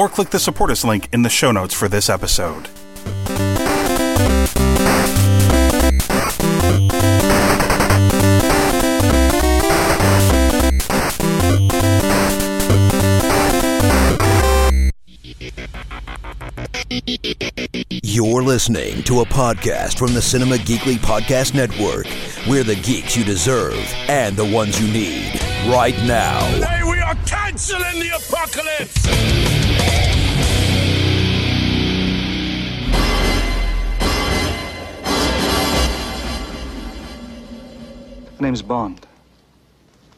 or click the support us link in the show notes for this episode. You're listening to a podcast from the Cinema Geekly Podcast Network. We're the geeks you deserve and the ones you need right now. Hey, we are canceling the apocalypse! The name's Bond.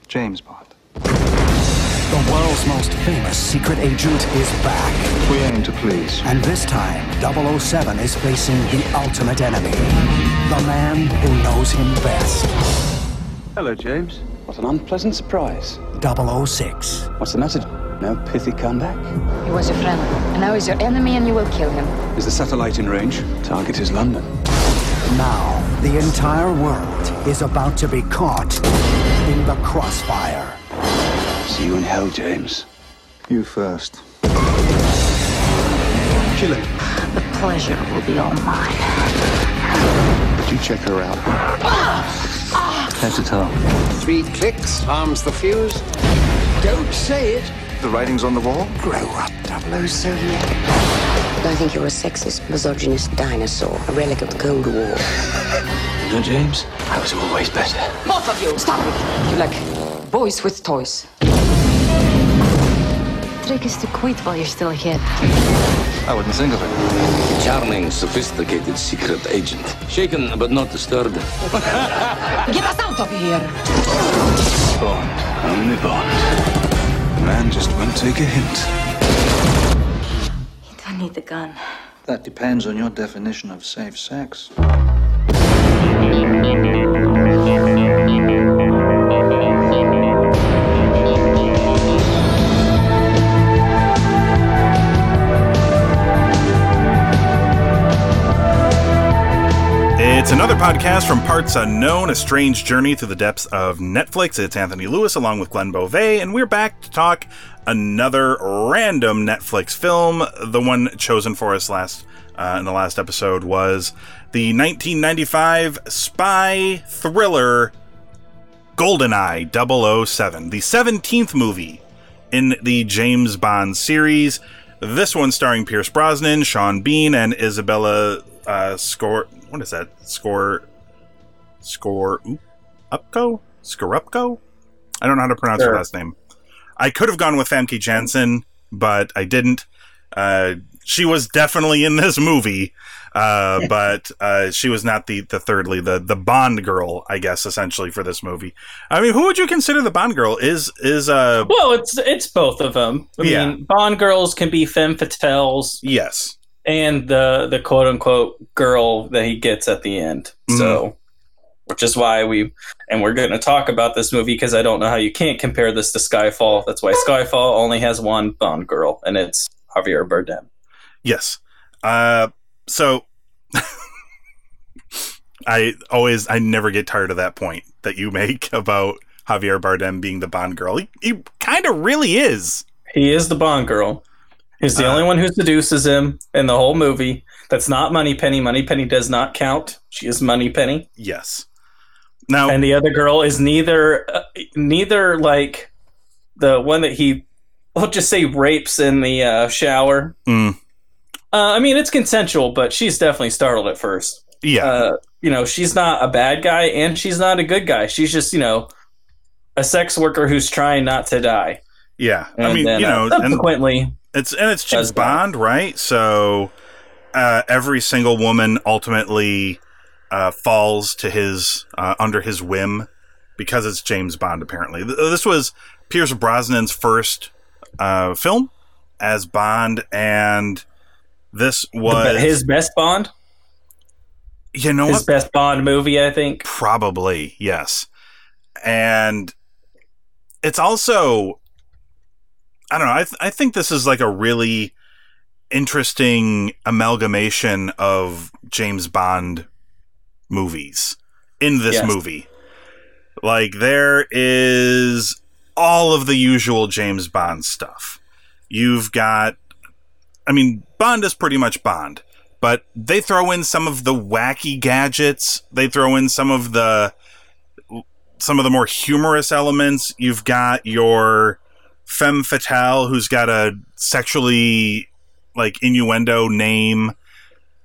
James Bond. The world's most famous secret agent is back. We aim to please. And this time, 007 is facing the ultimate enemy. The man who knows him best. Hello, James. What an unpleasant surprise. 006. What's the matter? No pithy comeback? He was your friend, and now he's your enemy, and you will kill him. Is the satellite in range? Target is London. Now, the entire world is about to be caught in the crossfire. See you in hell, James. You first. Kill him. The pleasure will be all mine. Did you check her out? Head to toe. Three clicks, arms the fuse. Don't say it. The writing's on the wall? Grow up, 007. I think you're a sexist, misogynist dinosaur, a relic of the Cold War. No, James. I was always better. Both of you, stop it! You're like boys with toys. Trick is to quit while you're still ahead. I wouldn't think of it. Charming, sophisticated secret agent. Shaken but not disturbed. Get us out of here! Bond. Only Bond. Man just won't take a hint. The gun. That depends on your definition of safe sex. It's another podcast from Parts Unknown, a strange journey through the depths of Netflix. It's Anthony Lewis along with Glenn Beauvais, and we're back to talk another random Netflix film. The one chosen for us last uh, in the last episode was the 1995 spy thriller GoldenEye 007, the 17th movie in the James Bond series. This one starring Pierce Brosnan, Sean Bean, and Isabella uh, Score. What is that? Score. Score. Oop, Upco? Scorupco? I don't know how to pronounce her last name. I could have gone with Famke Janssen, but I didn't. Uh, she was definitely in this movie, uh, but uh, she was not the, the third lead, the the Bond girl, I guess, essentially for this movie. I mean, who would you consider the Bond girl? Is is uh Well, it's it's both of them. I Yeah. mean, Bond girls can be femme fatales, yes, and the the quote unquote girl that he gets at the end. Mm-hmm. So, which is why we and we're going to talk about this movie because I don't know how you can't compare this to Skyfall. That's why Skyfall only has one Bond girl, and it's Javier Bardem. yes. Uh, so I always I never get tired of that point that you make about Javier Bardem being the Bond girl. He, he kind of really is. He is the Bond girl. He's the Uh, only one who seduces him in the whole movie. That's not Moneypenny. Moneypenny does not count. She is Moneypenny. Yes. Now, and the other girl is neither uh, neither like the one that he we'll just say rapes in the uh, shower. Mm. Uh, I mean, it's consensual, but she's definitely startled at first. yeah, Uh, you know, she's not a bad guy, and she's not a good guy. She's just you know a sex worker who's trying not to die. yeah. And I mean, then, you uh, know, and subsequently, it's and it's James. Bond, right? So uh, every single woman ultimately uh, falls to his uh, under his whim because it's James Bond. Apparently, this was Pierce Brosnan's first uh, film as Bond, and This was his best Bond, you know his what? best Bond movie, I think. Probably, yes. And it's also, I don't know, I, th- I think this is like a really interesting amalgamation of James Bond movies in this Yes. movie. Like, there is all of the usual James Bond stuff. You've got, I mean, Bond is pretty much Bond but they throw in some of the wacky gadgets. They throw in some of the some of the more humorous elements. You've got your femme fatale who's got a sexually like innuendo name,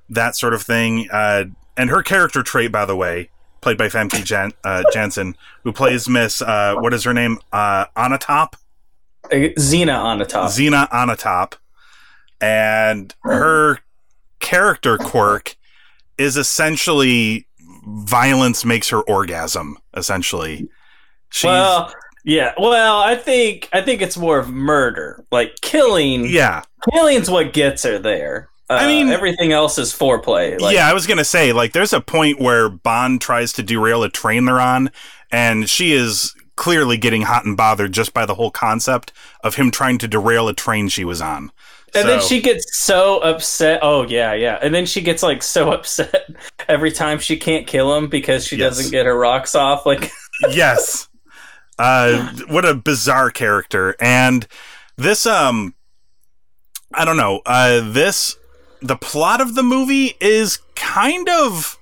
that sort of thing. Uh, and her character trait, by the way, played by Famke Jan- uh, Janssen, who plays Miss uh, what is her name? Uh, Onatopp. Uh, Xena on the top. Xena Onatopp, and her character quirk is essentially violence makes her orgasm. Essentially, she's well, yeah. Well, I think I think it's more of murder, like killing. yeah, Killing's what gets her there. Uh, I mean- everything else is foreplay. Like, yeah. I was gonna say like there's a point where Bond tries to derail a train they're on, and she is clearly getting hot and bothered just by the whole concept of him trying to derail a train she was on. And then she gets so upset. Oh yeah, yeah. And then she gets like so upset every time she can't kill him because she Yes. doesn't get her rocks off. Like yes. Uh, what a bizarre character. And this, um, I don't know. Uh, this, the plot of the movie is kind of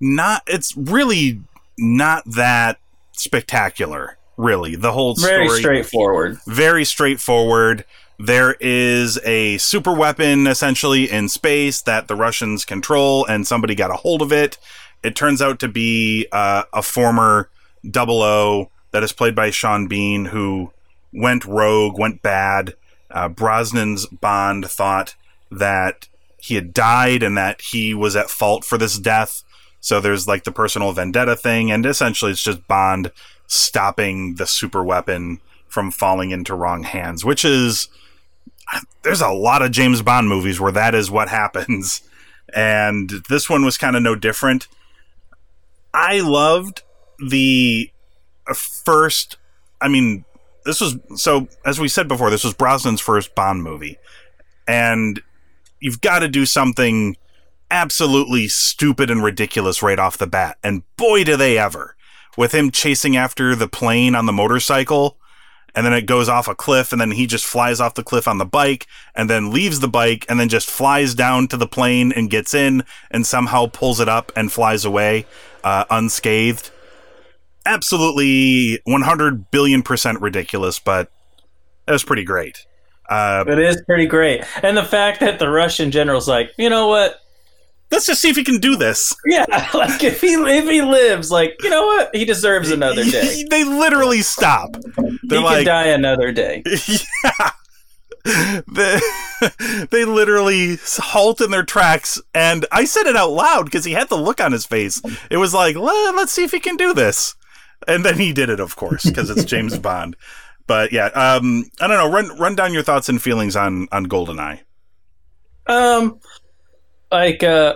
not, it's really not that spectacular, really. The whole story. very straightforward. Very straightforward. There is a super weapon essentially in space that the Russians control, and somebody got a hold of it. It turns out to be uh, a former Double O that is played by Sean Bean, who went rogue, went bad. Uh, Brosnan's Bond thought that he had died and that he was at fault for this death. So there's like the personal vendetta thing, and essentially it's just Bond stopping the super weapon from falling into wrong hands, which is there's a lot of James Bond movies where that is what happens. And this one was kind of no different. I loved the first I mean, this was so as we said before, this was Brosnan's first Bond movie. And you've got to do something absolutely stupid and ridiculous right off the bat. And boy do they ever. With him chasing after the plane on the motorcycle and then it goes off a cliff and then he just flies off the cliff on the bike and then leaves the bike and then just flies down to the plane and gets in and somehow pulls it up and flies away uh, unscathed absolutely 100 billion percent ridiculous but it was pretty great uh, It is pretty great. And the fact that the Russian general's like, you know what? let's just see if he can do this Yeah, like if he if he lives, like, you know what? He deserves another day. they literally stop they're he like can die another day. yeah. they, they literally halt in their tracks, and I said it out loud because he had the look on his face. It was like, "Let- let's see if he can do this. And then he did it, of course, because it's James Bond. But yeah, um, I don't know. Run run down your thoughts and feelings on on Goldeneye. Um, like uh,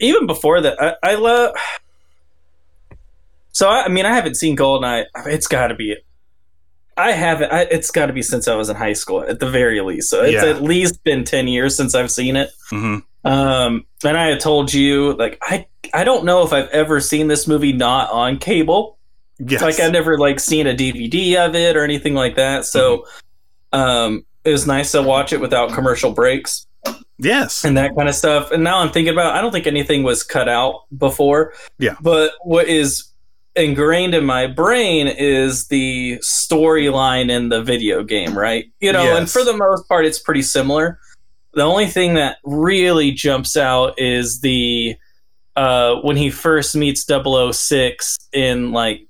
even before that, I, I love. So I, I mean, I haven't seen Goldeneye. It's got to be. I haven't. I, it's got to be since I was in high school, at the very least. So it's Yeah. at least been ten years since I've seen it. hmm Um, and I had told you, like, I I don't know if I've ever seen this movie not on cable. Yes. Like I've never like seen a DVD of it or anything like that. So, um, it was nice to watch it without commercial breaks yes. and that kind of stuff. And now I'm thinking about, I don't think anything was cut out before. Yeah. But what is ingrained in my brain is the storyline in the video game, right? You know, and for the most part, it's pretty similar. The only thing that really jumps out is the uh, when he first meets 006 in like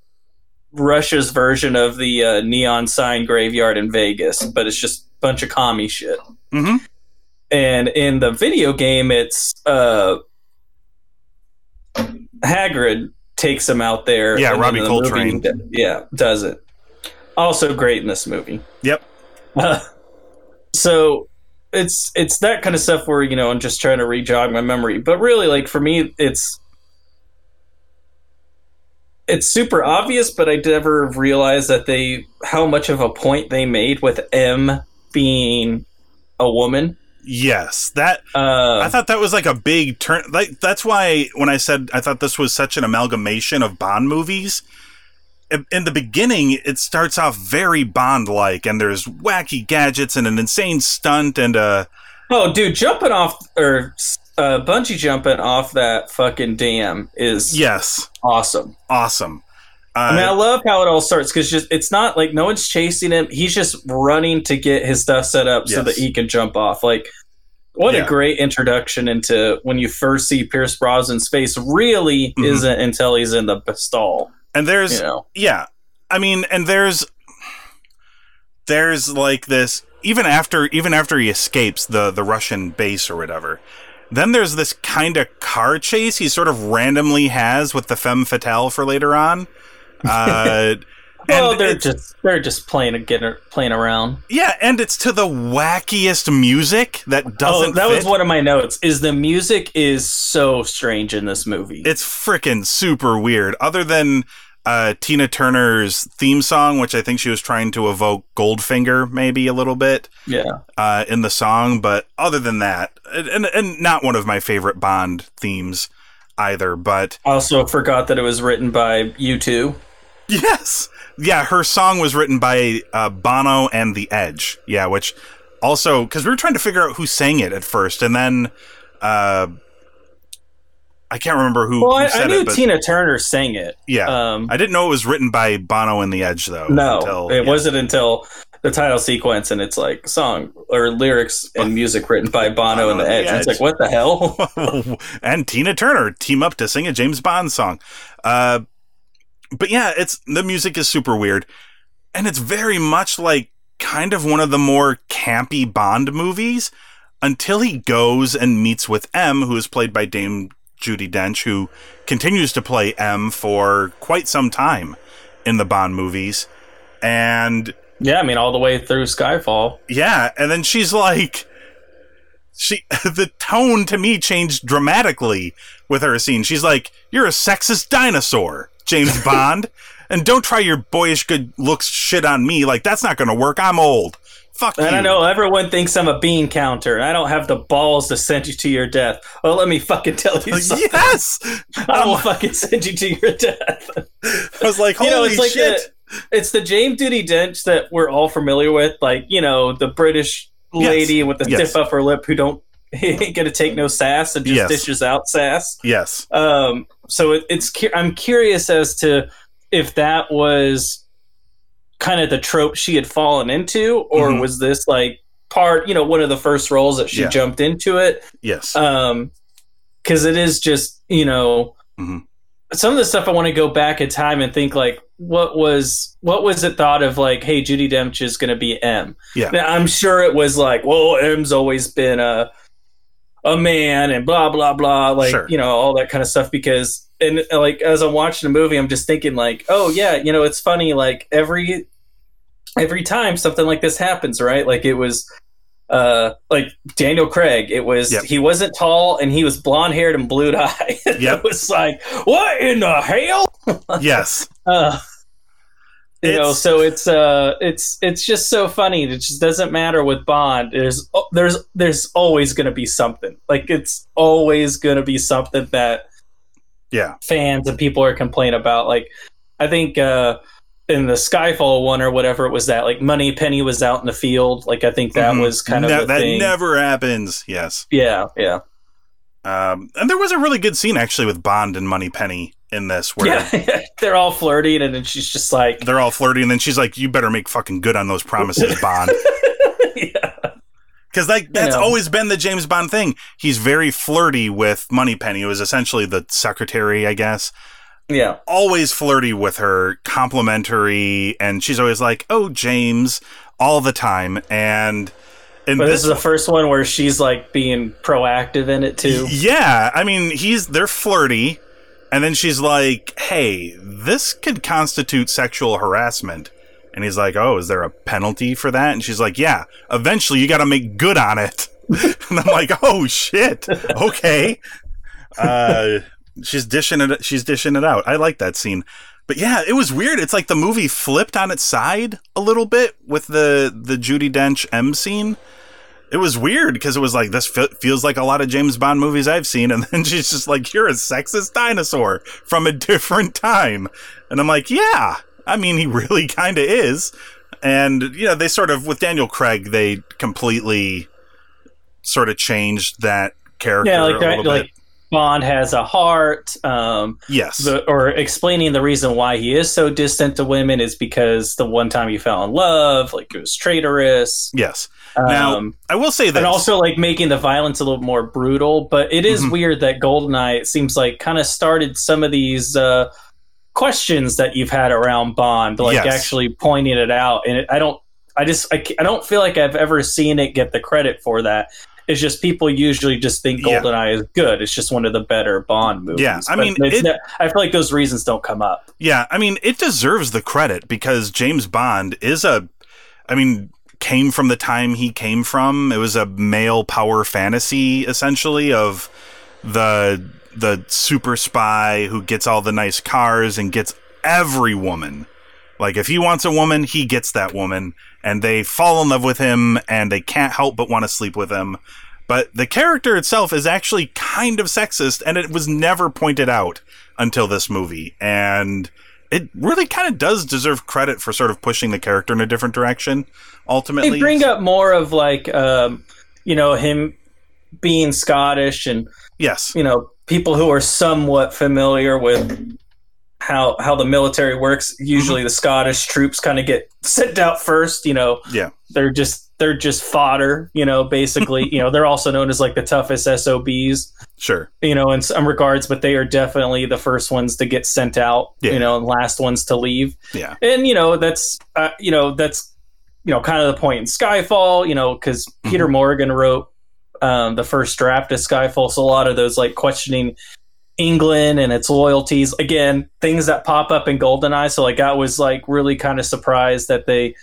Russia's version of the uh, neon sign graveyard in Vegas, but it's just a bunch of commie shit. hmm And in the video game, it's uh, Hagrid takes him out there. Yeah, and Robbie the Coltrane. movie yeah, does it. Also great in this movie. Yep. Uh, so it's it's that kind of stuff where you know I'm just trying to rejog my memory. But really, like for me, it's it's super obvious, but I never realized that they how much of a point they made with M being a woman. Yes, that Uh, I thought that was like a big turn. Like that's why when I said I thought this was such an amalgamation of Bond movies. In, in the beginning, it starts off very Bond-like, and there's wacky gadgets and an insane stunt and a. oh, dude, jumping off or uh, bungee jumping off that fucking dam is yes, awesome. awesome. I mean, I Uh, love how it all starts because just it's not like no one's chasing him. He's just running to get his stuff set up so that he can jump off. Like, what Yeah. a great introduction into when you first see Pierce Brosnan's face. Really Mhm. isn't until he's in the stall. and there's You know, yeah i mean and there's there's like this even after even after he escapes the the russian base or whatever then there's this kind of car chase he sort of randomly has with the femme fatale for later on uh well, and they're just they're just playing getting playing around. yeah and it's to the wackiest music that doesn't oh, that was one of my notes. Is the music is so strange in this movie? it's freaking super weird other than uh, Tina Turner's theme song, which I think she was trying to evoke Goldfinger, maybe a little bit. yeah, uh, in the song, but other than that, and, and not one of my favorite Bond themes either. But I also forgot that it was written by U2. yes, yeah, her song was written by uh, Bono and The Edge. Yeah, which also because we were trying to figure out who sang it at first, and then uh, I can't remember who, Well, who I, I knew it. But Tina Turner sang it. yeah, Um, I didn't know it was written by Bono and The Edge though. No, until- it yeah. wasn't until the title sequence and it's like song or lyrics and music written by Bono and the Edge. And It's like what the hell? and Tina Turner team up to sing a James Bond song. Uh, but yeah, it's the music is super weird, and it's very much like kind of one of the more campy Bond movies until he goes and meets with M, who is played by Dame Judi Dench, who continues to play M for quite some time in the Bond movies, and yeah, I mean all the way through Skyfall. yeah, and then she's like she the tone to me changed dramatically with her scene. She's like, "You're a sexist dinosaur, James Bond, and don't try your boyish good looks shit on me. Like that's not going to work. I'm old. Fuck And you." I know everyone thinks I'm a bean counter, and I don't have the balls to send you to your death. Well, let me fucking tell you something. Yes, I will fucking send you to your death. I was like, "Holy you know, it's like shit!" the, it's the James Judi Dench that we're all familiar with, like you know the British Yes. lady with the Yes. stiff upper lip who don't ain't gonna take no sass and just Yes. dishes out sass. yes, Um, so it, it's I'm curious as to if that was kind of the trope she had fallen into, or Mhm. was this like part, you know, one of the first roles that she Yeah. jumped into it? yes, Um, because it is just you know Mhm. some of the stuff I want to go back in time and think like what was what was it thought of like hey Judi Dench is going to be M Yeah. now, I'm sure it was like well M's always been a a man and blah blah blah like Sure. you know all that kind of stuff because and like as I'm watching a movie I'm just thinking like oh yeah you know it's funny like every every time something like this happens right? Like it was uh like Daniel Craig it was Yep. he wasn't tall and he was blonde haired and blue eyed Yep. it was like what in the hell? Yes, uh you know so it's uh it's it's just so funny. It just doesn't matter with bond. There's oh, there's there's always going to be something. Like it's always going to be something that yeah, fans and people are complaining about like i think uh in the skyfall one or whatever it was that like money penny was out in the field like i think that Mhm. was kind of that thing. never happens. Yes, yeah yeah um, and there was a really good scene actually with Bond and Money Penny in this, where yeah they're all flirting and then she's just like they're all flirting and then she's like, "You better make fucking good on those promises, Bond." Because like that's know. always been the James Bond thing. He's very flirty with Moneypenny, who is essentially the secretary, I guess. yeah Always flirty with her, complimentary, and she's always like, "Oh, James," all the time. And and But this this, is the first one where she's like being proactive in it too. yeah, I mean, he's they're flirty, and then she's like, "Hey, this could constitute sexual harassment." And he's like, "Oh, is there a penalty for that?" And she's like, "Yeah, eventually you got to make good on it." and I'm like, "Oh shit, okay." Uh, she's dishing it. She's dishing it out. I like that scene. But yeah, it was weird. It's like the movie flipped on its side a little bit with the the Judi Dench M scene. It was weird because it was like this fe- feels like a lot of James Bond movies I've seen, and then she's just like, "You're a sexist dinosaur from a different time," and I'm like, "Yeah, I mean, he really kind of is." And you know, they sort of with Daniel Craig, they completely sort of changed that character Yeah, like that, little bit. like Bond has a heart. Um, Yes. the, or explaining the reason why he is so distant to women is because the one time he fell in love, like it was traitorous. Yes. Now, Um, I will say that and also like making the violence a little more brutal. But it is Mhm. weird that Goldeneye it seems like kind of started some of these uh, questions that you've had around Bond, like Yes. actually pointing it out. And it, I don't, I just, I, I don't feel like I've ever seen it get the credit for that. It's just people usually just think Yeah. Goldeneye is good. It's just one of the better Bond movies. Yeah, I mean, it- I feel like those reasons don't come up. Yeah, I mean, it deserves the credit because James Bond is a, I mean, came from the time he came from. It was a male power fantasy, essentially, of the the super spy who gets all the nice cars and gets every woman. Like, if he wants a woman, he gets that woman, and they fall in love with him, and they can't help but want to sleep with him. But the character itself is actually kind of sexist, and it was never pointed out until this movie. And it really kind of does deserve credit for sort of pushing the character in a different direction. Ultimately, They bring up more of like, um, you know, him being Scottish and yes, you know people who are somewhat familiar with how how the military works. Usually, the Scottish troops kind of get sent out first. You know, yeah, they're just they're just fodder. You know, basically, you know, they're also known as like the toughest SOBs. sure, You know, in some regards, but they are definitely the first ones to get sent out. Yeah. You know, and last ones to leave yeah, and you know that's uh, you know that's you know kind of the point in Skyfall. You know because Peter Morgan wrote um, the first draft of Skyfall, so a lot of those like questioning England and its loyalties. Again, things that pop up in Goldeneye. So like I was like really kind of surprised that they,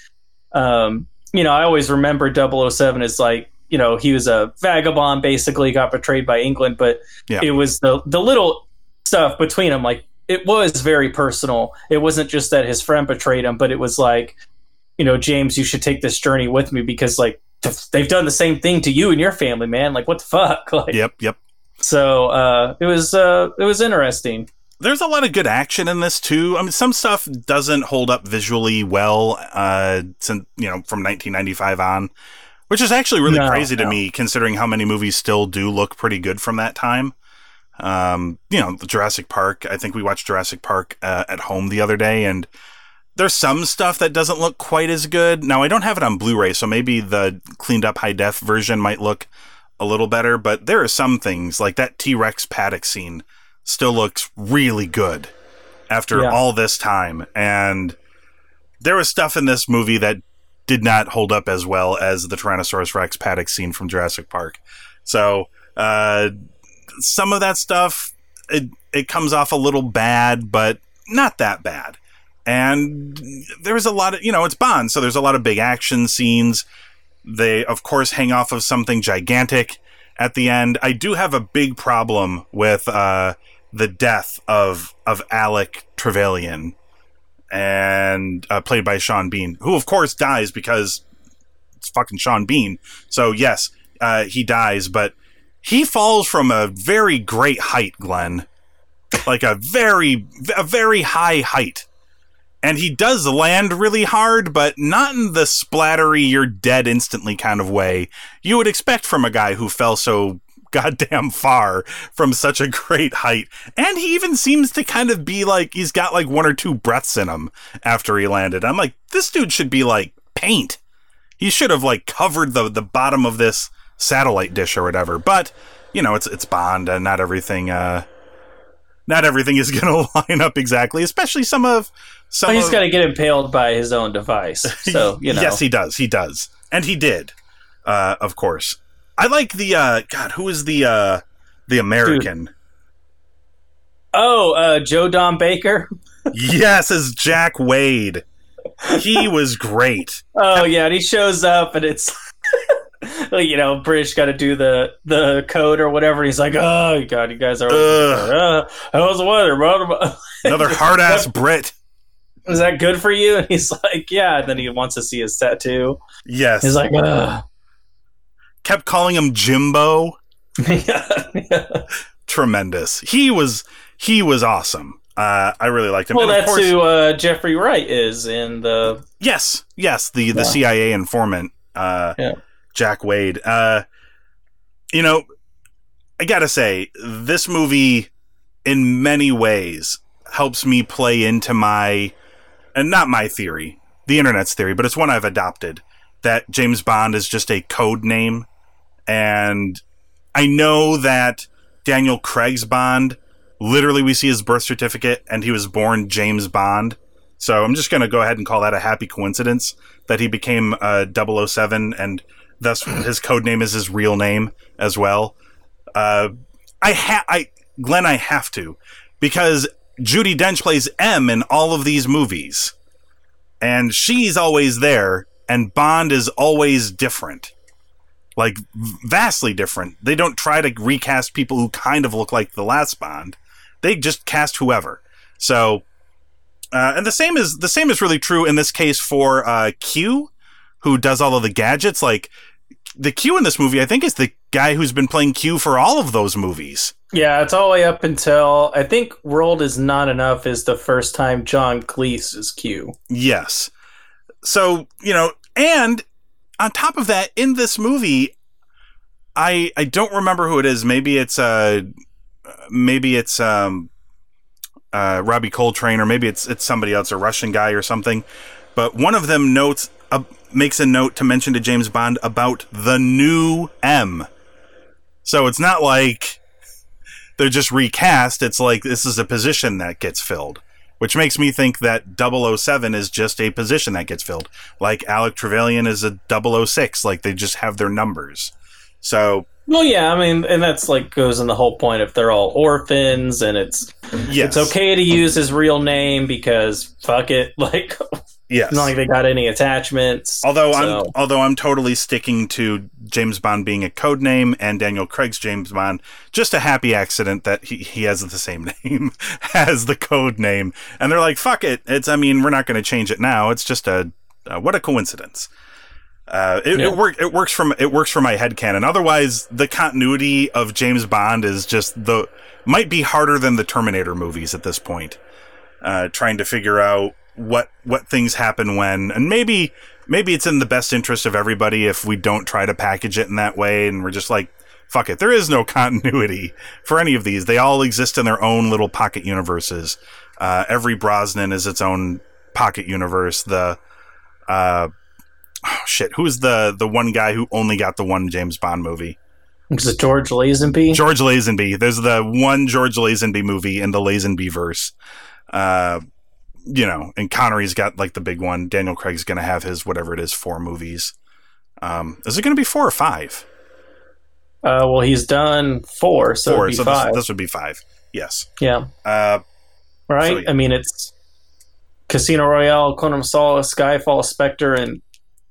um, you know, I always remember 007 as like you know he was a vagabond, basically got betrayed by England, but Yeah. it was the the little stuff between them like it was very personal it wasn't just that his friend betrayed him but it was like you know james you should take this journey with me because like they've done the same thing to you and your family man like what the fuck like yep, yep. so uh it was uh it was interesting There's a lot of good action in this too. I mean, some stuff doesn't hold up visually well, uh, since you know from 1995 on, which is actually really No, crazy to me considering how many movies still do look pretty good from that time. Um, you know, Jurassic Park. I think we watched Jurassic Park uh, at home the other day, and there's some stuff that doesn't look quite as good. Now, I don't have it on Blu-ray, so maybe the cleaned up high def version might look a little better. But there are some things like that T-Rex paddock scene still looks really good after Yeah. all this time, and there was stuff in this movie that did not hold up as well as the Tyrannosaurus Rex paddock scene from Jurassic Park. So, uh, some of that stuff it it comes off a little bad, but not that bad. And there's a lot of you know it's Bond, so there's a lot of big action scenes. They of course hang off of something gigantic at the end. I do have a big problem with uh, the death of of Alec Trevelyan, and uh, played by Sean Bean, who of course dies because it's fucking Sean Bean. So yes, uh, he dies, but he falls from a very great height, Glenn, like a very a very high height. And he does land really hard, but not in the splattery, you're dead instantly kind of way you would expect from a guy who fell so goddamn far from such a great height. And he even seems to kind of be like he's got like one or two breaths in him after he landed. I'm like, this dude should be like paint. He should have like covered the the bottom of this satellite dish or whatever. But you know, it's it's Bond, and not everything. uh not everything is going to line up exactly, especially some of some. Well, he's got to get impaled by his own device so you know Yes, he does. He does, and he did. Uh, of course, I like the uh, God. Who is the uh, the American? oh uh joe don baker yes, as Jack Wade. he was great. Oh yeah, and he shows up and it's like you know British got to do the the code or whatever. He's like, oh god, you guys are. Uh, how's the weather? bro?" Another hard ass Brit. Is that good for you? And he's like, yeah. And then he wants to see his tattoo. Yes. He's like, Ugh. kept calling him Jimbo. yeah, yeah. Tremendous. He was he was awesome. Uh, I really liked him. Well, that's course- who uh, Jeffrey Wright is in the. Yes, yes, the the Yeah. CIA informant, uh, Yeah. Jack Wade. Uh, you know, I gotta say, this movie, in many ways, helps me play into my, and not my theory, the internet's theory, but it's one I've adopted that James Bond is just a code name, and I know that Daniel Craig's Bond. Literally, we see his birth certificate, and he was born James Bond. So I'm just going to go ahead and call that a happy coincidence that he became uh, 007 and thus his code name is his real name as well. Uh, I ha- I Glenn, I have to because Judi Dench plays M in all of these movies, and she's always there, and Bond is always different, like vastly different. They don't try to recast people who kind of look like the last Bond; they just cast whoever. So uh, and the same is the same is really true in this case for uh, Q, who does all of the gadgets. Like the Q in this movie, I think is the guy who's been playing Q for all of those movies. Yeah, it's all the way up until I think "World Is Not Enough" is the first time John Cleese is Q. Yes. So you know, and on top of that, in this movie, I I don't remember who it is. Maybe it's uh maybe it's um uh Robbie Coltrane or maybe it's it's somebody else, a Russian guy or something. But one of them notes uh, makes a note to mention to James Bond about the new M. So it's not like they're just recast. It's like this is a position that gets filled, which makes me think that 007 is just a position that gets filled. Like Alec Trevelyan is a 006. Like they just have their numbers. So Well, yeah, I mean, and that's like goes in the whole point if they're all orphans and it's yes, it's okay to use his real name because fuck it, like Yes. it's not like they got any attachments. Although so- I'm although I'm totally sticking to James Bond being a code name and Daniel Craig's James Bond, just a happy accident that he, he has the same name as the code name, and they're like, "Fuck it, it's I mean we're not going to change it now. It's just a uh, what a coincidence." Uh, it, Yeah. it work it works from it works for my head canon. Otherwise, the continuity of James Bond is just the might be harder than the Terminator movies at this point. Uh, trying to figure out what what things happen when, and maybe maybe it's in the best interest of everybody if we don't try to package it in that way, and we're just like, fuck it. There is no continuity for any of these. They all exist in their own little pocket universes. Uh, every Brosnan is its own pocket universe. The uh, oh shit, who's the the one guy who only got the one James Bond movie? Was it George Lazenby? George Lazenby. There's the one George Lazenby movie in the Lazenby verse. Uh, you know, and Connery's got like the big one. Daniel Craig's going to have his whatever it is, four movies. Um, is it going to be four or five? Uh, well, he's done four, so four. So this, this would be five. Yes. yeah, Uh, right. So- I mean, it's Casino Royale, Quantum Solace, Skyfall, Spectre, and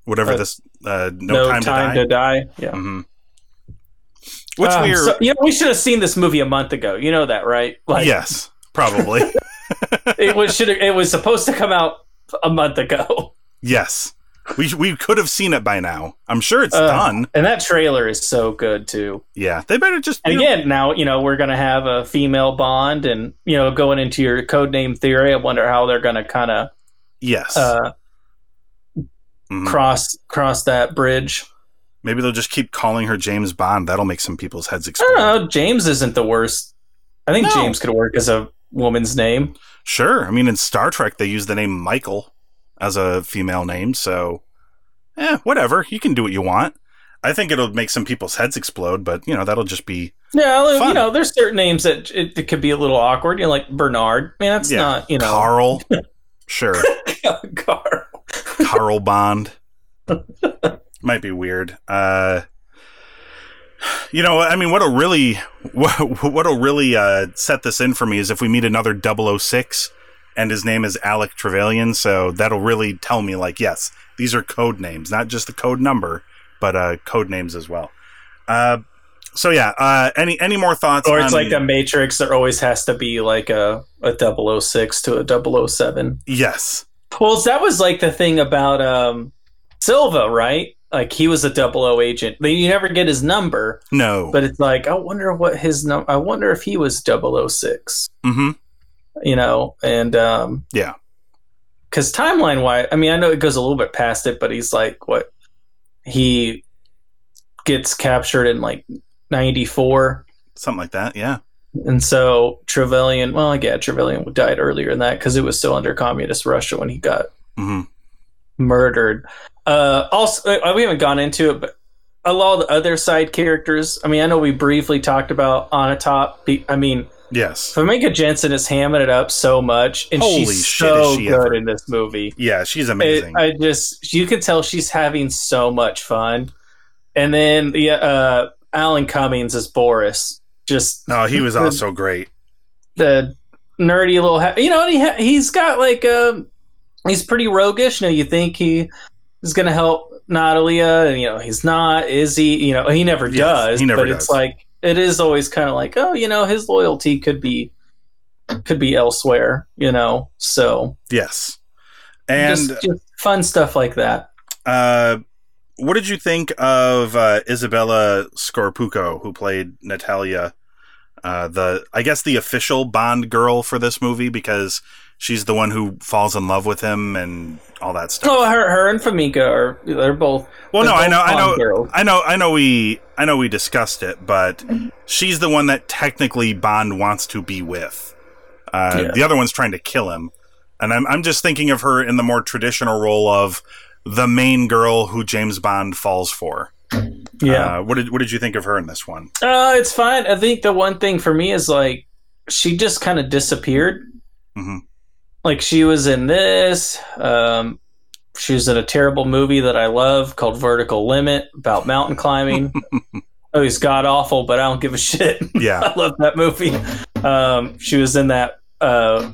whatever Uh, this. Uh, no, time, to to die. die. Yeah. hmm Which Um, we're so- you know, we should have seen this movie a month ago. You know that, right? Like, yes, probably it was should it was supposed to come out a month ago. yes. We we could have seen it by now. I'm sure it's Uh, done. and that trailer is so good too. Yeah, they better just. And know- again, now you know we're gonna have a female Bond, and you know, going into your code name theory, I wonder how they're gonna kind of yes. uh, Mhm. cross cross that bridge. Maybe they'll just keep calling her James Bond. That'll make some people's heads explode. I don't know. James isn't the worst. I think No. James could work as a woman's name. Sure. I mean, in Star Trek, they use the name Michael as a female name. So, eh, whatever. You can do what you want. I think it'll make some people's heads explode, but you know that'll just be Yeah, you Fun. know, there's certain names that it, it could be a little awkward. You know, like Bernard. I mean, that's yeah. not you know Carl. sure, Carl. Carl Bond might be weird. Uh, you know, I mean, what'll really what, what'll really uh, set this in for me is if we meet another 006 and his name is Alec Trevelyan. So that'll really tell me, like, yes, these are code names, not just the code number, but uh, code names as well. Uh, so yeah, uh, any any more thoughts? Or it's on- like a Matrix. There always has to be like a a 006 to a 007. yes, Well, that was like the thing about um, Silva, right? Like he was a double O agent. You never get his number, no, but it's like I wonder what his number, I wonder if he was 006, Mm-hmm. You know, and um, yeah, because timeline wise, I mean, I know it goes a little bit past it, but he's like what he gets captured in like '94. something like that. Yeah, And so Trevelyan, well, yeah, Trevelyan died earlier than that because it was still under communist Russia when he got hmm murdered. Uh, also, uh, we haven't gone into it, but a lot of the other side characters. I mean, I know we briefly talked about Onatopp. I mean, yes, Famke Janssen is hamming it up so much, and Holy she's shit, so is she good ever- in this movie. yeah. She's It, amazing. I just you can tell she's having so much fun. And then the uh, Alan Cummings as Boris. Just no, he was the- also great. the nerdy little ha- you know he ha- he's got like um he's pretty roguish you know you think he is going to help Natalia and you know he's not is he you know he never Yes, does he never but it's like it is always kind of like oh you know his loyalty could be could be elsewhere you know so. Yes, and just, just fun stuff like that. Uh, what did you think of uh, Isabella Scorupco, who played Natalia? Uh, the I guess the official Bond girl for this movie? Because she's the one who falls in love with him and all that stuff. oh her her and Famke are they're both Well, no, they're I know, I know, girls. I know, I know. We, I know, we discussed it, but she's the one that technically Bond wants to be with. Uh, Yeah. The other one's trying to kill him, and I'm, I'm just thinking of her in the more traditional role of the main girl who James Bond falls for. yeah Uh, what did, what did you think of her in this one? Uh, it's fine. I think the one thing for me is like she just kind of disappeared. Mhm. Like she was in this. Um, she was in a terrible movie that I love called Vertical Limit about mountain climbing. oh, he's god awful, but I don't give a shit. Yeah, I love that movie. Um, she was in that uh,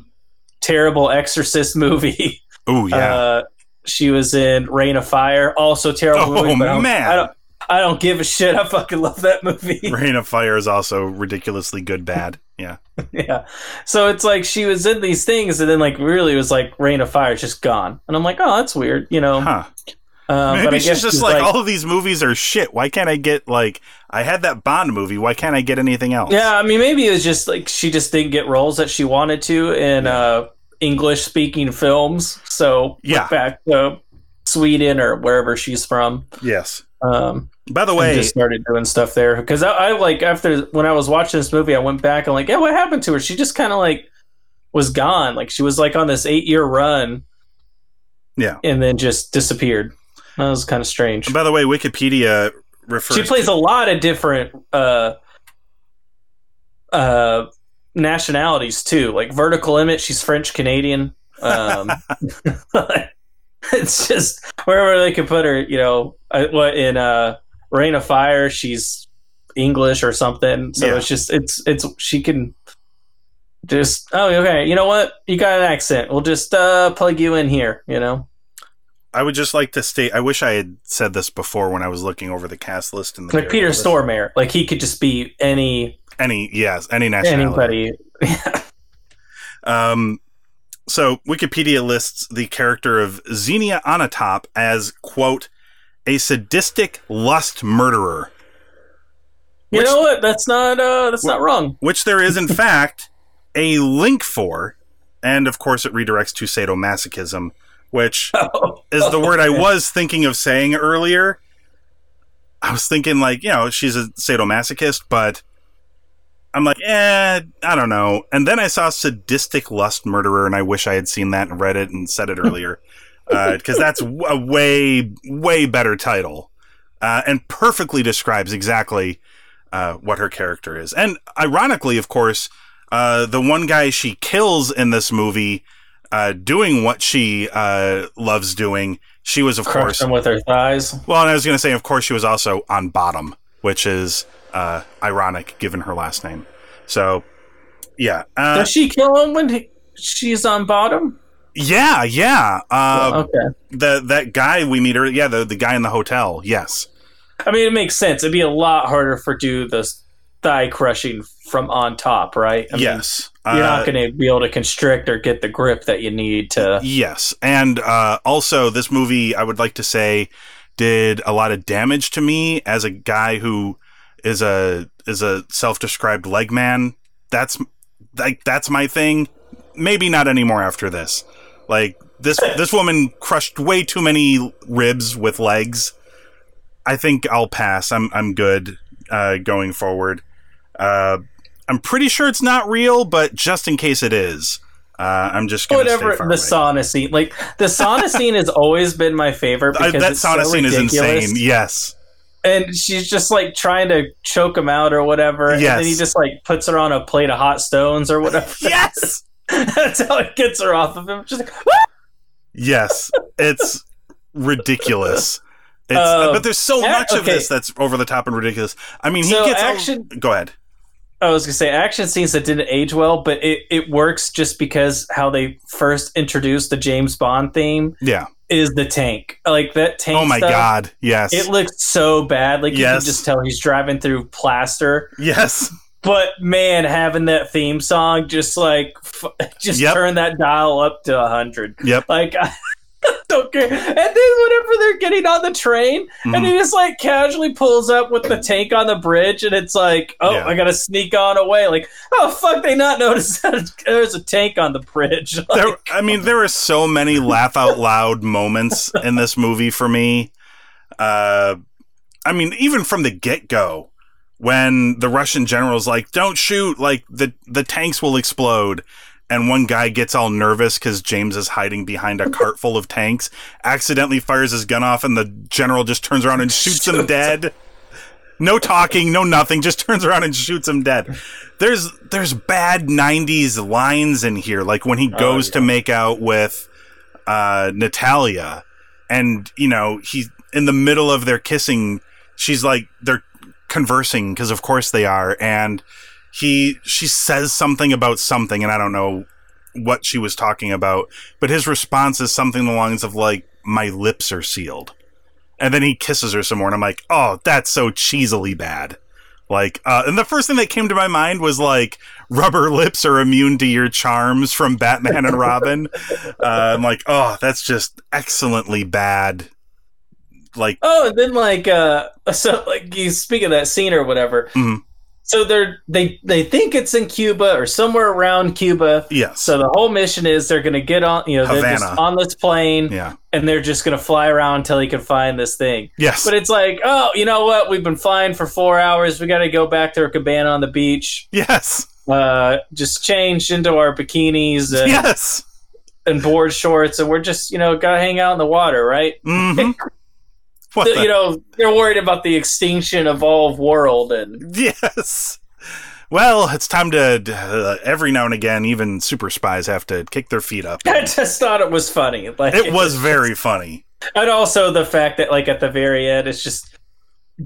terrible Exorcist movie. oh yeah, Uh, she was in Reign of Fire, also terrible Oh, movie. but man. I don't, I don't give a shit. I fucking love that movie. Reign of Fire is also ridiculously good. Bad. Yeah, yeah. So it's like she was in these things, and then like really it was like Reign of Fire just gone, and I'm like, oh, that's weird, you know. huh? Um, Maybe but I she's guess just she's like, all of these movies are shit. Why can't I get like I had that Bond movie? Why can't I get anything else? yeah. I mean, maybe it was just like she just didn't get roles that she wanted to in uh, English speaking films. So Yeah. back to Sweden or wherever she's from. Yes. Um, By the and way, just started doing stuff there because I, I like after when I was watching this movie, I went back and like, yeah, what happened to her? She just kind of like was gone. Like she was like on this eight year run. Yeah. and then just disappeared. That was kind of strange. by the way, Wikipedia refers. She plays to- a lot of different uh, uh, nationalities too. Like Vertical Limit, she's French Canadian. Um, it's just wherever they could put her. You know, what in uh, Reign of Fire, she's English or something. So Yeah. it's just it's it's she can just oh okay. You know what? You got an accent. We'll just uh, plug you in here. You know. I would just like to state. I wish I had said this before when I was looking over the cast list and the like Peter list. Stormare. Like he could just be any Any yes, any nationality. anybody. Um, so Wikipedia lists the character of Xenia Onatopp as quote a sadistic lust murderer, You Which- know what? That's not uh that's not wrong. which there is in fact a link for, and of course it redirects to sadomasochism, which is the word I was thinking of saying earlier. I was thinking like, you know, she's a sadomasochist, but I'm like, eh, I don't know. And then I saw sadistic lust murderer, and I wish I had seen that and read it and said it earlier, because that's a way, way better title, uh, and perfectly describes exactly uh, what her character is. And ironically, of course, uh, the one guy she kills in this movie, uh, doing what she uh, loves doing, she was, of Crush course, them with her thighs. well, and I was going to say, of course, she was also on bottom, which is uh, ironic given her last name. So, yeah. Uh, Does she kill him when he, she's on bottom. Yeah, yeah. Uh, okay. The that guy we meet earlier, yeah, the the guy in the hotel. Yes. I mean, it makes sense. It'd be a lot harder for do the thigh crushing from on top, right? I yes. Mean, you're not going to be able to constrict or get the grip that you need to. Yes, and uh, also this movie, I would like to say, did a lot of damage to me as a guy who is a is a self described leg man. That's like that's my thing. Maybe not anymore after this. Like this this woman crushed way too many ribs with legs. I think I'll pass. I'm I'm good uh, going forward. Uh, I'm pretty sure it's not real, but just in case it is, uh, I'm just gonna whatever the away. sauna scene. Like the sauna scene has always been my favorite because that sauna so scene ridiculous. is insane. Yes. And she's just like trying to choke him out or whatever. Yes. And then he just like puts her on a plate of hot stones or whatever. yes. That's how it gets her off of him. Just like, yes, it's ridiculous. It's, uh, but there's so much okay. of this that's over the top and ridiculous. I mean, he so gets action. All, go ahead. I was gonna say action scenes that didn't age well, but it, it works just because how they first introduced the James Bond theme. Yeah. Is the tank like that tank? Oh my stuff, god! Yes, it looks so bad. Like you can just tell he's driving through plaster. Yes, but man, having that theme song just like f- just yep. turn that dial up to hundred. Yep. Like I don't care. And then whenever they're getting on the train, mm-hmm. and he just like casually pulls up with the tank on the bridge, and it's like, oh, yeah. I gotta sneak on away. Like, oh fuck, they not notice that there's a tank on the bridge. Like, there, I mean, there are so many laugh out loud moments in this movie for me. Uh, I mean, even from the get go when the Russian general's like, "Don't shoot! Like the the tanks will explode." And one guy gets all nervous because James is hiding behind a cart full of tanks, accidentally fires his gun off, and the general just turns around and shoots him dead. No talking, no nothing, just turns around and shoots him dead. There's there's bad '90s lines in here, like when he oh, goes oh, yeah. to make out with uh, Natalia, and you know he's in the middle of their kissing. She's like they're conversing because of course they are and he she says something about something and i don't know what she was talking about but his response is something along the lines of like my lips are sealed. And then he kisses her some more and i'm like oh that's so cheesily bad. Like uh, and the first thing that came to my mind was like rubber lips are immune to your charms from batman and robin. Uh, i'm like oh that's just excellently bad like oh and then like uh so like you speak of that scene or whatever. Mm-hmm. so they're they they think it's in cuba or somewhere around cuba. Yes. So the whole mission is they're gonna get on you know Havana. they're just on this plane yeah. and they're just gonna fly around until he can find this thing. Yes. But it's like oh you know what? We've been flying for four hours. We gotta go back to our cabana on the beach. Yes. Uh just change into our bikinis and, yes. and board shorts and we're just you know gotta hang out in the water right? Mm-hmm. the, the? you know they're worried about the extinction of all world and yes well it's time to uh, every now and again even super spies have to kick their feet up i just thought it was funny like it was very funny and also the fact that like at the very end it's just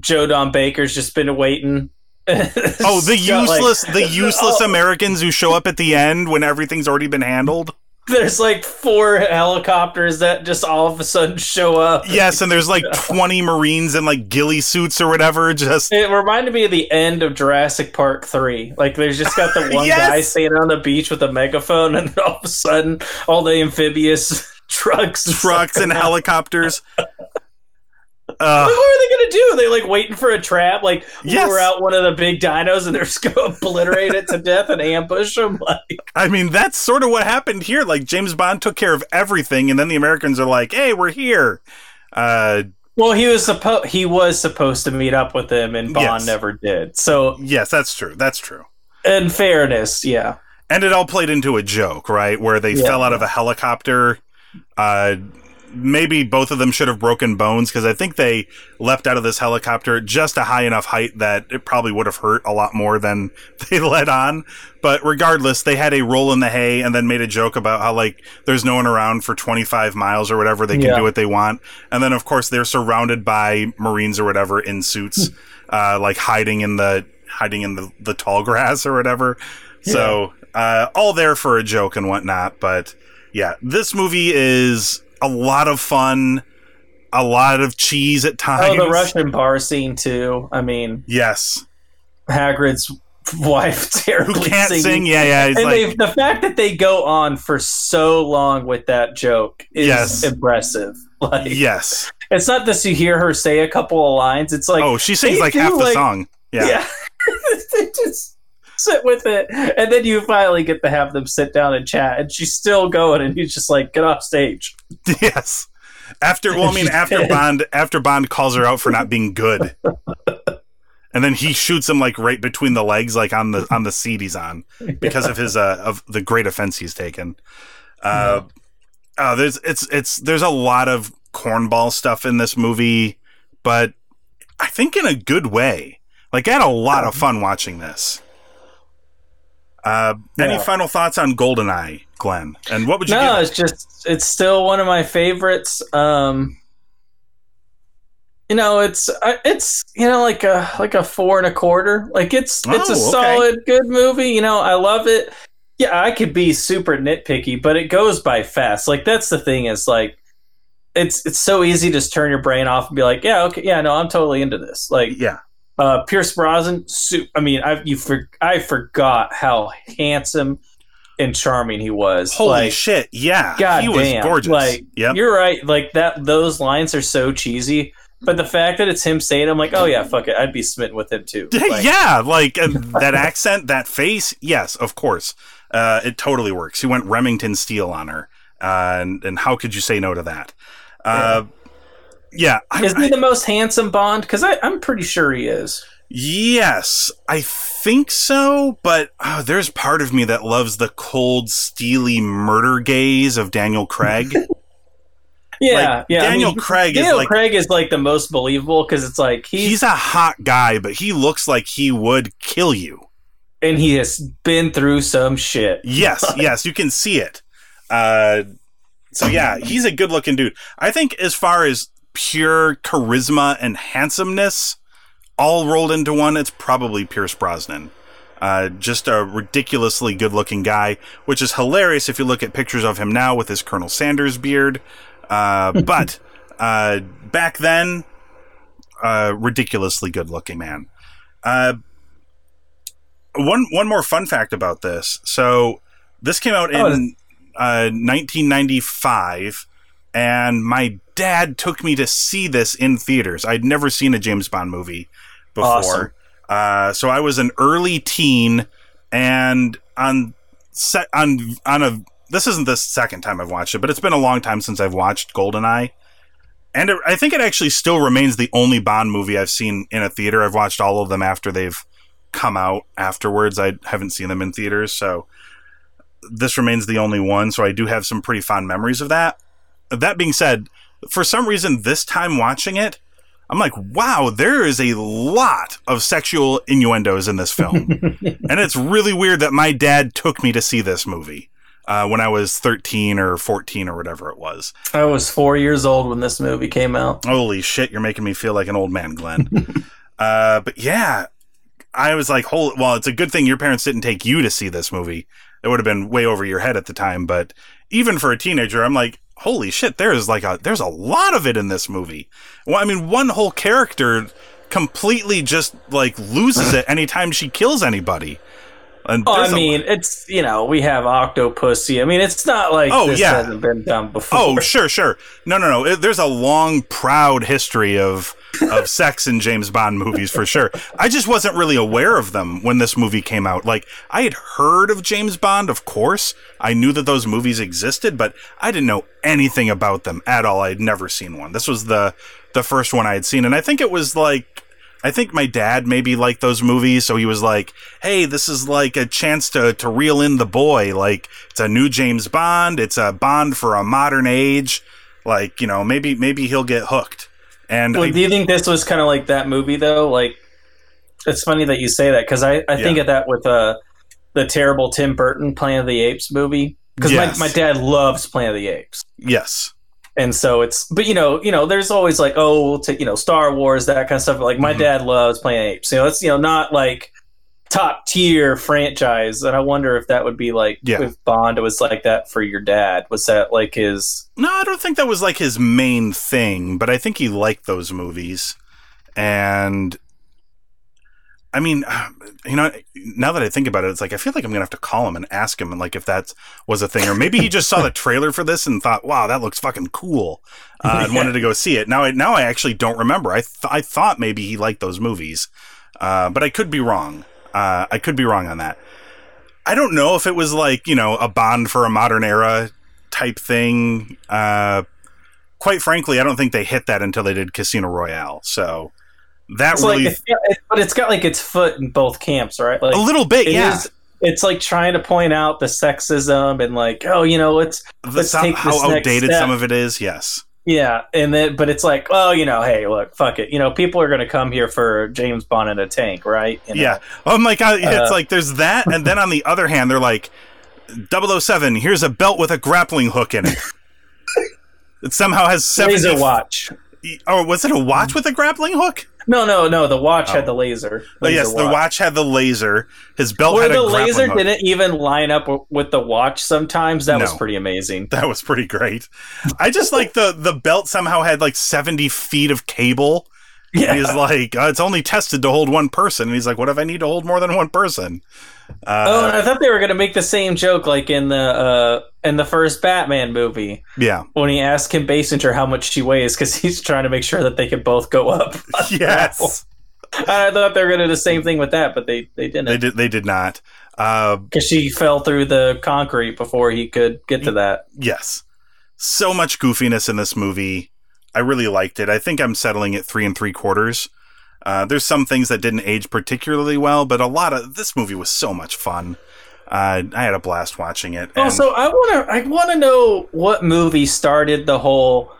joe don baker's just been waiting oh the useless like, the useless oh. americans who show up at the end when everything's already been handled there's like four helicopters that just all of a sudden show up. Yes, and there's like 20 Marines in like ghillie suits or whatever. Just it reminded me of the end of Jurassic Park 3. Like there's just got the one yes! guy standing on the beach with a megaphone, and all of a sudden all the amphibious trucks, trucks, and helicopters. Uh, what are they gonna do? Are They like waiting for a trap, like yes. lure out one of the big dinos, and they're just gonna obliterate it to death and ambush them. Like, I mean, that's sort of what happened here. Like James Bond took care of everything, and then the Americans are like, "Hey, we're here." Uh, well, he was supposed he was supposed to meet up with them, and Bond yes. never did. So yes, that's true. That's true. In fairness, yeah. And it all played into a joke, right? Where they yeah. fell out of a helicopter. Uh, maybe both of them should have broken bones because I think they leapt out of this helicopter just a high enough height that it probably would have hurt a lot more than they let on. But regardless, they had a roll in the hay and then made a joke about how like there's no one around for 25 miles or whatever. They can yeah. do what they want. And then of course they're surrounded by Marines or whatever in suits, uh, like hiding in the, hiding in the, the tall grass or whatever. Yeah. So uh, all there for a joke and whatnot. But yeah, this movie is a lot of fun, a lot of cheese at times. Oh, the Russian bar scene too. I mean, yes, Hagrid's wife terribly Who can't singing. sing? Yeah, yeah. And like, the fact that they go on for so long with that joke is Yes. impressive. Like, yes. it's not just you hear her say a couple of lines. It's like, oh, she sings like half the like- song. Yeah. yeah, they just sit with it, and then you finally get to have them sit down and chat, and she's still going, and he's just like, get off stage. Yes. After well, I mean, after Bond, after Bond calls her out for not being good, and then he shoots him like right between the legs, like on the on the seat he's on, because of his uh of the great offense he's taken. Uh, uh, there's it's it's there's a lot of cornball stuff in this movie, but I think in a good way. Like I had a lot of fun watching this. Uh, any final thoughts on Goldeneye, Glenn? And what would you? No, give it? it's just it's still one of my favorites. Um, you know, it's it's you know like a like a four and a quarter. Like it's it's a Oh, okay. solid good movie. You know, I love it. Yeah, I could be super nitpicky, but it goes by fast. Like that's the thing is like it's it's so easy to just turn your brain off and be like, yeah, okay, yeah, no, I'm totally into this. Like yeah. Uh, Pierce Brosnan, su- I mean, I you for, I forgot how handsome and charming he was. Holy like, shit! Yeah, God he was damn. gorgeous. Like, yep. you're right. Like that, those lines are so cheesy. But the fact that it's him saying, "I'm like, oh yeah, fuck it, I'd be smitten with him too." Like, yeah, like uh, that accent, that face. Yes, of course, uh, it totally works. He went Remington Steele on her, uh, and and how could you say no to that? Uh, yeah, I, Is he the most handsome Bond? Because I'm pretty sure he is. yes, I think so. But uh, there's part of me that loves the cold, steely murder gaze of Daniel Craig. Yeah, Like, yeah. I Daniel mean, Craig is like- Craig is like the most believable because it's like he's, He's a hot guy, but he looks like he would kill you. and he has been through some shit. Yes, yes, you can see it. Uh, so yeah, he's a good-looking dude. I think as far as pure charisma and handsomeness, all rolled into one, it's probably Pierce Brosnan. Uh, just a ridiculously good-looking guy, which is hilarious if you look at pictures of him now with his Colonel Sanders beard. Uh, but uh, back then, uh, ridiculously good-looking man. Uh, one one more fun fact about this. So this came out Oh, in uh, 1995, and my dad took me to see this in theaters. I'd never seen a James Bond movie before, Awesome. uh, so I was an early teen, and on set on on a. This isn't the second time I've watched it, but it's been a long time since I've watched Goldeneye. And it, I think it actually still remains the only Bond movie I've seen in a theater. I've watched all of them after they've come out afterwards. I haven't seen them in theaters, so this remains the only one. So I do have some pretty fond memories of that. That being said, for some reason, this time watching it, I'm like, wow, there is a lot of sexual innuendos in this film. and it's really weird that my dad took me to see this movie uh, when I was 13 or 14 or whatever it was. I was four years old when this movie came out. Holy shit, you're making me feel like an old man, Glenn. uh, but yeah, I was like, "Holy!" Well, it's a good thing your parents didn't take you to see this movie. It would have been way over your head at the time. But even for a teenager, I'm like, "Holy shit!" There's like a there's a lot of it in this movie. Well, I mean, one whole character completely just like loses it anytime she kills anybody. And Oh, I a- mean, it's you know we have Octopussy. I mean, it's not like Oh, this yeah. hasn't been done oh, before. Oh, sure, sure. No, no, no. It, there's a long, proud history of of sex in James Bond movies for sure. I just wasn't really aware of them when this movie came out. Like, I had heard of James Bond, of course. I knew that those movies existed, but I didn't know anything about them at all. I had never seen one. This was the the first one I had seen, and I think it was like I think my dad maybe liked those movies, so he was like, "Hey, this is like a chance to to reel in the boy. Like it's a new James Bond. It's a Bond for a modern age. Like you know, maybe maybe he'll get hooked." And Well, I- do you think this was kind of like that movie though? Like, it's funny that you say that because I, I think Yeah. of that with uh, the terrible Tim Burton Planet of the Apes movie because Yes. my, my dad loves Planet of the Apes. yes, And so it's, but you know, you know, there's always like, oh, we'll take, you know, Star Wars, that kind of stuff. But like, my Mhm. dad loves Planet of the Apes. You know, it's, you know, not like top tier franchise, and I wonder if that would be like Yeah. if Bond was like that for your dad. Was that like his? No, I don't think that was like his main thing, but I think he liked those movies. And I mean, you know, now that I think about it, it's like I feel like I'm gonna have to call him and ask him, and like if that was a thing, or maybe he just saw the trailer for this and thought, "Wow, that looks fucking cool," uh, and wanted to go see it. Now, I now I actually don't remember. I th- I thought maybe he liked those movies, uh, but I could be wrong. Uh, I could be wrong on that. I don't know if it was like you know a Bond for a modern era type thing. Uh, quite frankly, I don't think they hit that until they did Casino Royale. So that It's really like, it's but it's got like its foot in both camps, right? Like a little bit, it yeah. is- it's like trying to point out the sexism and like, oh, you know, let's The- let's some- take how outdated step. some of it is. Yes, Yeah, and then but it's like, oh, you know, hey, look, fuck it. You know, people are going to come here for James Bond in a tank, right? You know? yeah. I'm like, uh, it's Uh, like there's that, and then on the other hand, they're like, 007, here's a belt with a grappling hook in it. it somehow has seven. laser watch. Or was it a watch with a grappling hook? No, no, no. The watch Oh. had the laser. Oh, laser yes, the watch had the laser. His belt Where had the laser hook. didn't even line up with the watch. Sometimes that was pretty amazing. That was pretty great. I just like the the belt somehow had like 70 feet of cable. Yeah. And he's like, uh, it's only tested to hold one person. And he's like, what if I need to hold more than one person? Uh, oh, and I thought they were going to make the same joke like in the uh, in the first Batman movie yeah. when he asked Kim Basinger how much she weighs because he's trying to make sure that they can both go up. Yes. I thought they were going to do the same thing with that, but they they didn't. They did. They did not. Uh, because she fell through the concrete before he could get to that. yes. So much goofiness in this movie. I really liked it. I think I'm settling at three and three quarters. Uh, there's some things that didn't age particularly well, but a lot of this movie was so much fun. Uh, I had a blast watching it. Also, I want to I want to know what movie started the whole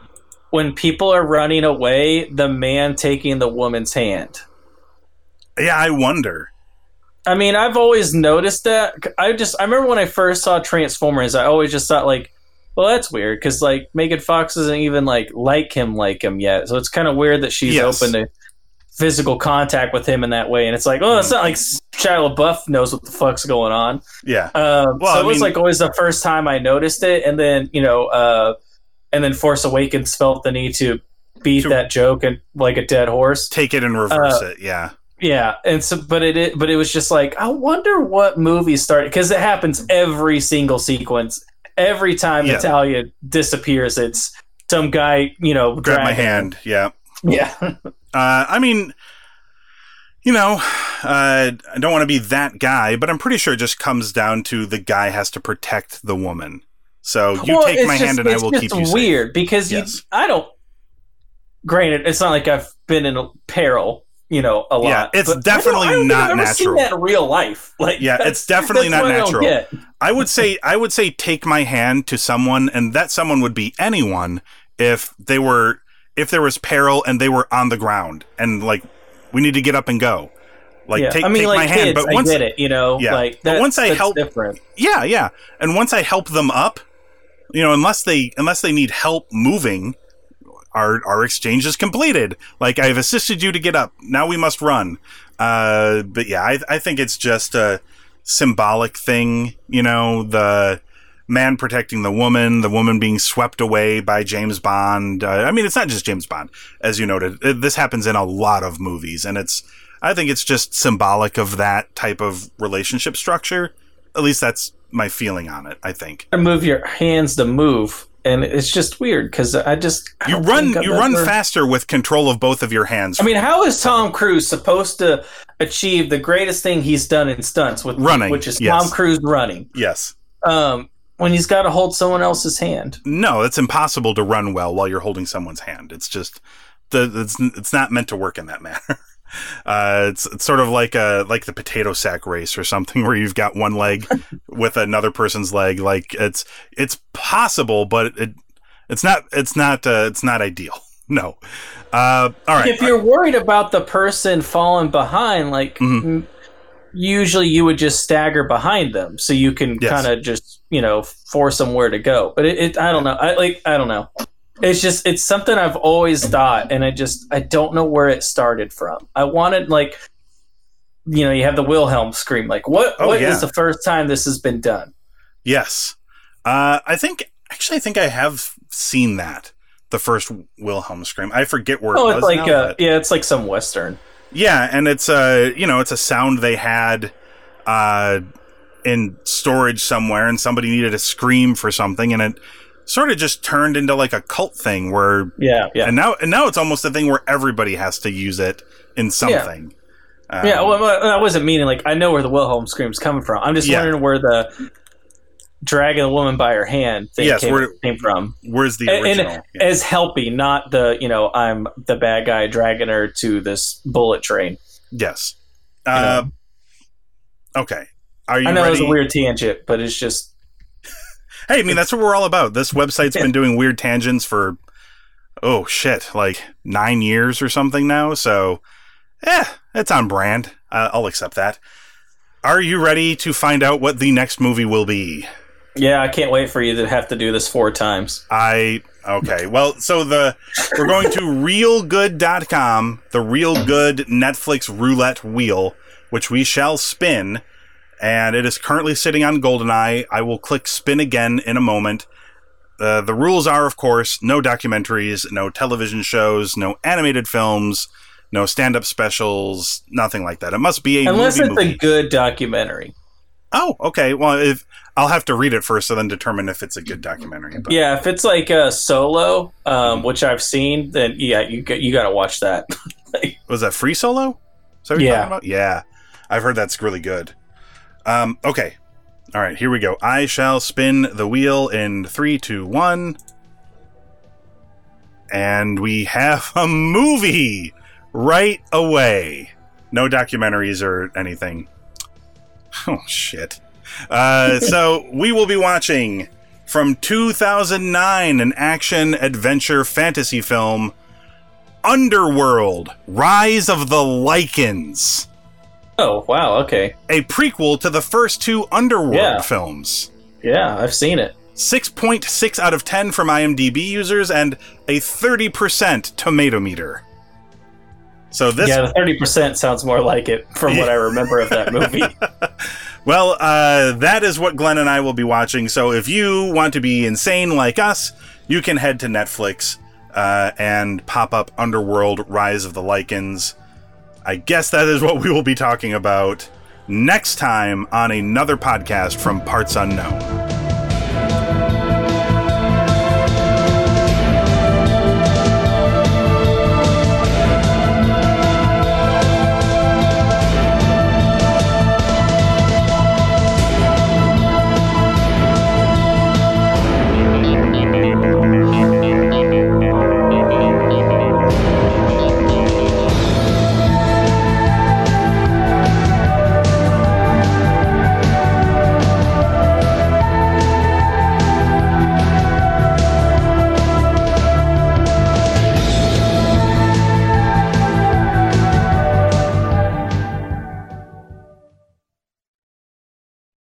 when people are running away, the man taking the woman's hand. yeah, I wonder. I mean, I've always noticed that. I just I remember when I first saw Transformers, I always just thought like, well, that's weird because like Megan Fox doesn't even like like him like him yet, so it's kind of weird that she's Yes. open to physical contact with him in that way. And it's like, oh, it's not like Shia LaBeouf knows what the fuck's going on. Yeah. Um, Well, so I it was mean- like always the first time I noticed it, and then you know, uh, and then Force Awakens felt the need to beat To- that joke and like a dead horse. Take it and reverse Uh, it. Yeah. Yeah, and so, but it, it, but it was just like I wonder what movie started because it happens every single sequence. Every time Yeah. Natalia disappears, it's some guy, you know, Grab my hand. Yeah. Yeah, Uh, I mean, you know, uh, I don't want to be that guy, but I'm pretty sure it just comes down to the guy has to protect the woman. So you Well, take my just- hand and I will keep you safe. weird because Yes. you, I don't. Granted, it's not like I've been in peril, you know, a lot. Yeah, it's but I don't- definitely I don't not I've ever Seen natural. that in real life, like Yeah, it's definitely not what I natural. I would say I would say take my hand to someone, and that someone would be anyone if they were if there was peril and they were on the ground and like we need to get up and go. Like yeah. take, I mean, take like my kids, hand, but once I get it, you know, Yeah. like But once I that's help- different. Yeah, yeah. And once I help them up, you know, unless they unless they need help moving, our our exchange is completed. Like I've assisted you to get up. Now we must run. Uh, but yeah, I I think it's just a symbolic thing. You know, the man protecting the woman, the woman being swept away by James Bond. Uh, I mean, it's not just James Bond, as you noted. It- this happens in a lot of movies, and it's. I think it's just symbolic of that type of relationship structure. At least that's my feeling on it. I think To move your hands to move, and it's just weird because I just I you run you run ever- faster with control of both of your hands. I mean, how is Tom Cruise supposed to achieve the greatest thing he's done in stunts with Running, which is yes. Tom Cruise running? yes. Um, when he's got to hold someone else's hand. No, it's impossible to run well while you're holding someone's hand. It's just the it's it's not meant to work in that manner. Uh, it's it's sort of like a like the potato sack race or something where you've got one leg with another person's leg. Like it's it's possible, but it it's not it's not uh, it's not ideal. No. Uh, all right. If you're worried about the person falling behind, like Mhm. usually you would just stagger behind them so you can Yes. kind of just you know force them where to go. But it, it I don't know. I like I don't know. It's just it's something I've always thought, and I just I don't know where it started from. I wanted like you know, you have the Wilhelm scream. Like, what? Oh, What is yeah. the first time this has been done? Yes. Uh, I think actually I think I have seen that. The first Wilhelm scream. I forget where Oh, it it's was like now, uh, yeah, it's like some western. Yeah, and it's a you know it's a sound they had uh, in storage somewhere, and somebody needed a scream for something, and it sort of just turned into like a cult thing where Yeah, yeah. and now and now it's almost a thing where everybody has to use it in something. Um, yeah, well, I wasn't meaning like I know where the Wilhelm scream's coming from. I'm just Yeah. wondering where the dragging a woman by her hand thing Yes, came, where- came from. where's the And, original? and Yeah. as helpy, not the you know I'm the bad guy dragging her to this bullet train. yes. Uh, okay. Are you I know ready? it was a weird tangent, but it's just Hey, I mean that's what we're all about. This website's been doing weird tangents for oh shit, like nine years or something now. So, yeah, it's on brand. Uh, I'll accept that. Are you ready to find out what the next movie will be? yeah. I can't wait for you to have to do this four times. I okay. Well, so the we're going to reelgood.com, the Reelgood Netflix roulette wheel, which we shall spin, and it is currently sitting on Goldeneye. I will click spin again in a moment. Uh, the rules are, of course, no documentaries, no television shows, no animated films, no stand-up specials, nothing like that. It must be a Unless movie it's movie. a good documentary. oh, okay. Well, if I'll have to read it first, to then determine if it's a good documentary. But. Yeah, if it's like a solo, um, which I've seen, then yeah, you got you got to watch that. was that free solo? Is that what you're Yeah. talking about? Yeah. I've heard that's really good. Um, okay. All right, here we go. I shall spin the wheel in three, two, one. And we have a movie right away. No documentaries or anything. Oh, shit. Uh, so we will be watching from 2009 an action adventure fantasy film Underworld Rise of the Lycans, oh wow, okay, a prequel to the first two Underworld Yeah. films. yeah, I've seen it. 6.6 out of 10 from IMDb users and a 30% tomato meter. So this yeah, the thirty percent sounds more like it from what I remember of that movie. Well, uh, that is what Glenn and I will be watching. So if you want to be insane like us, you can head to Netflix uh, and pop up Underworld Rise of the Lycans. I guess that is what we will be talking about next time on another podcast from Parts Unknown.